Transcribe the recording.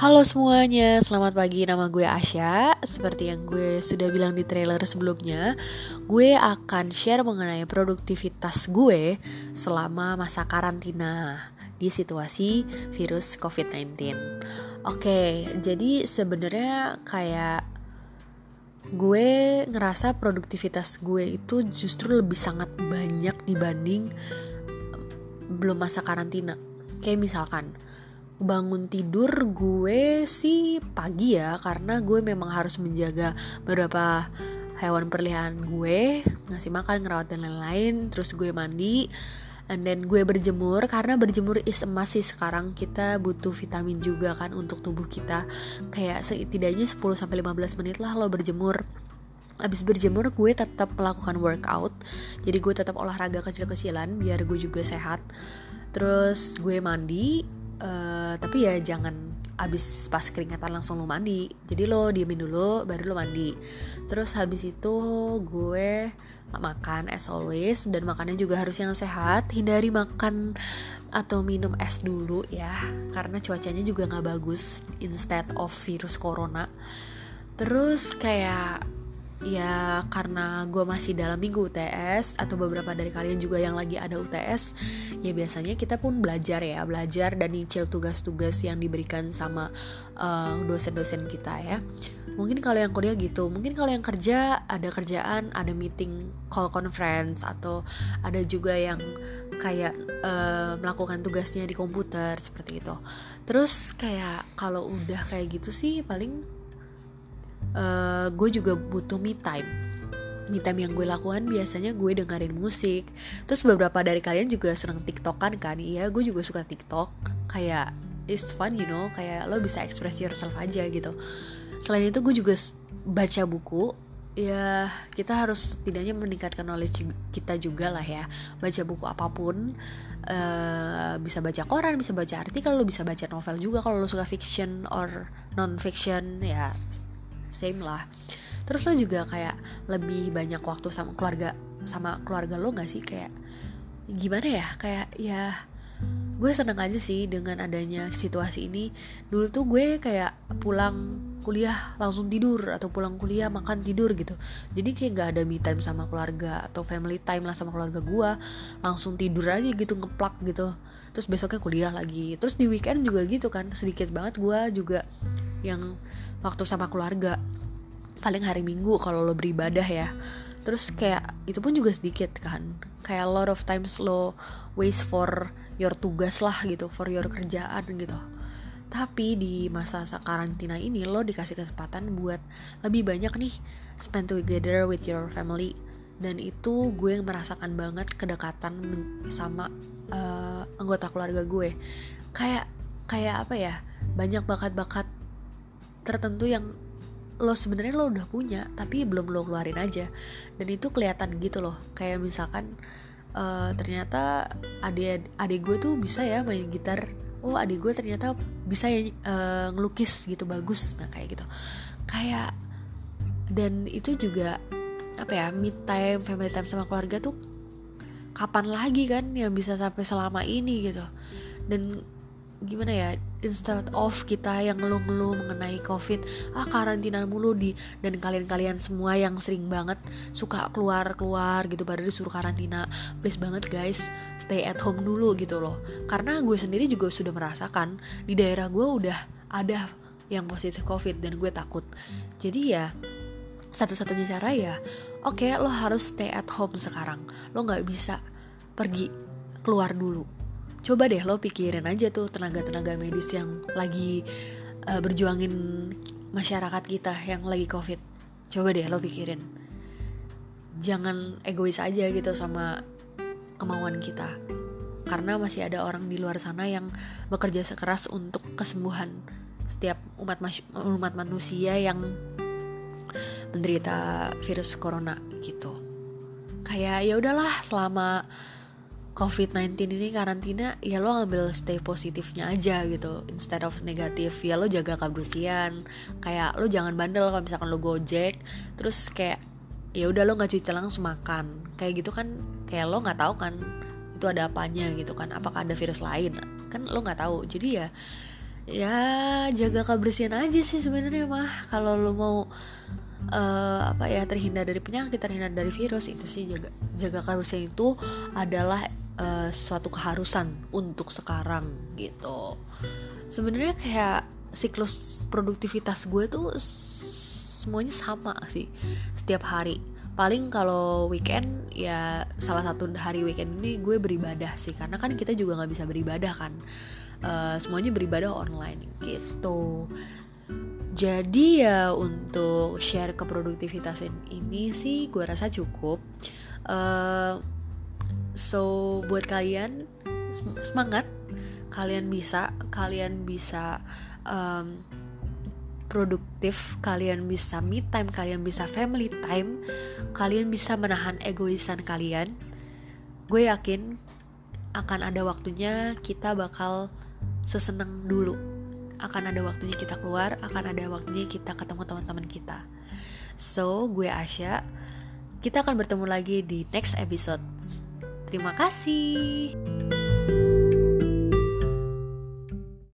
Halo semuanya, selamat pagi. Nama gue Asya. Seperti yang gue sudah bilang di trailer sebelumnya, gue akan share mengenai produktivitas gue selama masa karantina di situasi virus COVID-19. Oke, jadi sebenarnya kayak gue ngerasa produktivitas gue itu justru lebih sangat banyak dibanding belum masa karantina. Kayak misalkan, bangun tidur gue sih pagi ya karena gue memang harus menjaga beberapa hewan peliharaan gue ngasih makan ngerawat dan lain-lain terus gue mandi and then gue berjemur karena berjemur is emas sih. Sekarang kita butuh vitamin juga kan untuk tubuh kita. Kayak setidaknya 10 sampai 15 menit lah lo berjemur. Abis berjemur gue tetap melakukan workout. Jadi gue tetap olahraga kecil-kecilan biar gue juga sehat. Terus gue mandi uh, tapi ya jangan abis pas keringatan langsung lo mandi. Jadi lo diemin dulu baru lo mandi. Terus habis itu gue makan as always dan makannya juga harus yang sehat. Hindari makan atau minum es dulu ya karena cuacanya juga nggak bagus instead of virus corona. Terus kayak ya karena gue masih dalam minggu UTS atau beberapa dari kalian juga yang lagi ada UTS ya biasanya kita pun belajar ya belajar dan nyicil tugas-tugas yang diberikan sama dosen dosen-dosen kita ya. Mungkin kalau yang kuliah gitu mungkin kalau yang kerja ada kerjaan ada meeting call conference atau ada juga yang kayak uh, melakukan tugasnya di komputer seperti itu. Terus kayak kalau udah kayak gitu sih paling uh, gue juga butuh me time. Me time yang gue lakukan biasanya gue dengerin musik. Terus beberapa dari kalian juga seneng tiktokan kan? Iya gue juga suka tiktok. Kayak it's fun you know? Kayak lo bisa express yourself aja gitu. Selain itu gue juga baca buku. Ya kita harus tidaknya meningkatkan knowledge kita juga lah ya. Baca buku apa pun uh, bisa baca koran bisa baca artikel lo bisa baca novel juga kalau lo suka fiction or non fiction ya same lah. Terus lo juga kayak lebih banyak waktu sama keluarga sama keluarga lo gak sih? Kayak gimana ya? Kayak ya gue seneng aja sih dengan adanya situasi ini. Dulu tuh gue kayak pulang kuliah langsung tidur atau pulang kuliah makan tidur gitu. Jadi kayak gak ada me time sama keluarga atau family time lah sama keluarga gue. Langsung tidur aja gitu ngeplak gitu. Terus besoknya kuliah lagi. Terus di weekend juga gitu kan sedikit banget gue juga yang waktu sama keluarga. Paling hari minggu kalau lo beribadah ya. Terus kayak itu pun juga sedikit kan. Kayak a lot of times lo waste for your tugas lah gitu for your kerjaan gitu. Tapi di masa karantina ini lo dikasih kesempatan buat lebih banyak nih spend together with your family. Dan itu gue merasakan banget kedekatan sama uh, anggota keluarga gue. Kayak kayak apa ya? Banyak bakat-bakat tertentu yang lo sebenarnya lo udah punya tapi belum lo keluarin aja. Dan itu kelihatan gitu loh. Kayak misalkan uh, ternyata adik adik gue tuh bisa ya main gitar. Oh adik gue ternyata bisa ya uh, ngelukis gitu bagus. Nah kayak gitu. Kayak dan itu juga apa ya mid time family time sama keluarga tuh kapan lagi kan yang bisa sampai selama ini gitu. Dan gimana ya instead of kita yang ngeluh-ngeluh mengenai covid ah karantina mulu di dan kalian-kalian semua yang sering banget suka keluar-keluar gitu pada disuruh karantina please banget guys stay at home dulu gitu loh. Karena gue sendiri juga sudah merasakan di daerah gue udah ada yang positif covid dan gue takut. Jadi ya satu-satunya cara ya oke okay, lo harus stay at home sekarang. Lo nggak bisa pergi keluar dulu coba deh lo pikirin aja tuh tenaga-tenaga medis yang lagi uh, berjuangin masyarakat kita yang lagi covid. Coba deh lo pikirin. Jangan egois aja gitu sama kemauan kita. Karena masih ada orang di luar sana yang bekerja sekeras untuk kesembuhan setiap umat umat manusia yang menderita virus corona gitu. Kayak ya udahlah selama COVID-19 ini karantina ya lo ngambil stay positifnya aja gitu. Instead of negatif ya lo jaga kebersihan. Kayak lo jangan bandel kalau misalkan lo gojek. Terus kayak ya udah lo nggak cuci langsung makan. Kayak gitu kan kayak lo nggak tahu kan itu ada apanya gitu kan. Apakah ada virus lain? Kan lo nggak tahu. Jadi ya ya jaga kebersihan aja sih sebenarnya mah. Kalau lo mau uh, apa ya terhindar dari penyakit terhindar dari virus itu sih jaga jaga kebersihan itu adalah uh, suatu keharusan untuk sekarang gitu. Sebenarnya kayak siklus produktivitas gue tuh semuanya sama sih setiap hari. Paling kalau weekend ya salah satu hari weekend ini gue beribadah sih karena kan kita juga nggak bisa beribadah kan. Uh, semuanya beribadah online gitu. Jadi ya untuk share keproduktivitasan ini sih gue rasa cukup. Uh, so buat kalian semangat kalian bisa kalian bisa um, produktif, kalian bisa me time, kalian bisa family time, kalian bisa menahan egoisan kalian. Gue yakin akan ada waktunya kita bakal seseneng dulu. Akan ada waktunya kita keluar, akan ada waktunya kita ketemu teman-teman kita. So, gue Asya. Kita akan bertemu lagi di next episode. Terima kasih.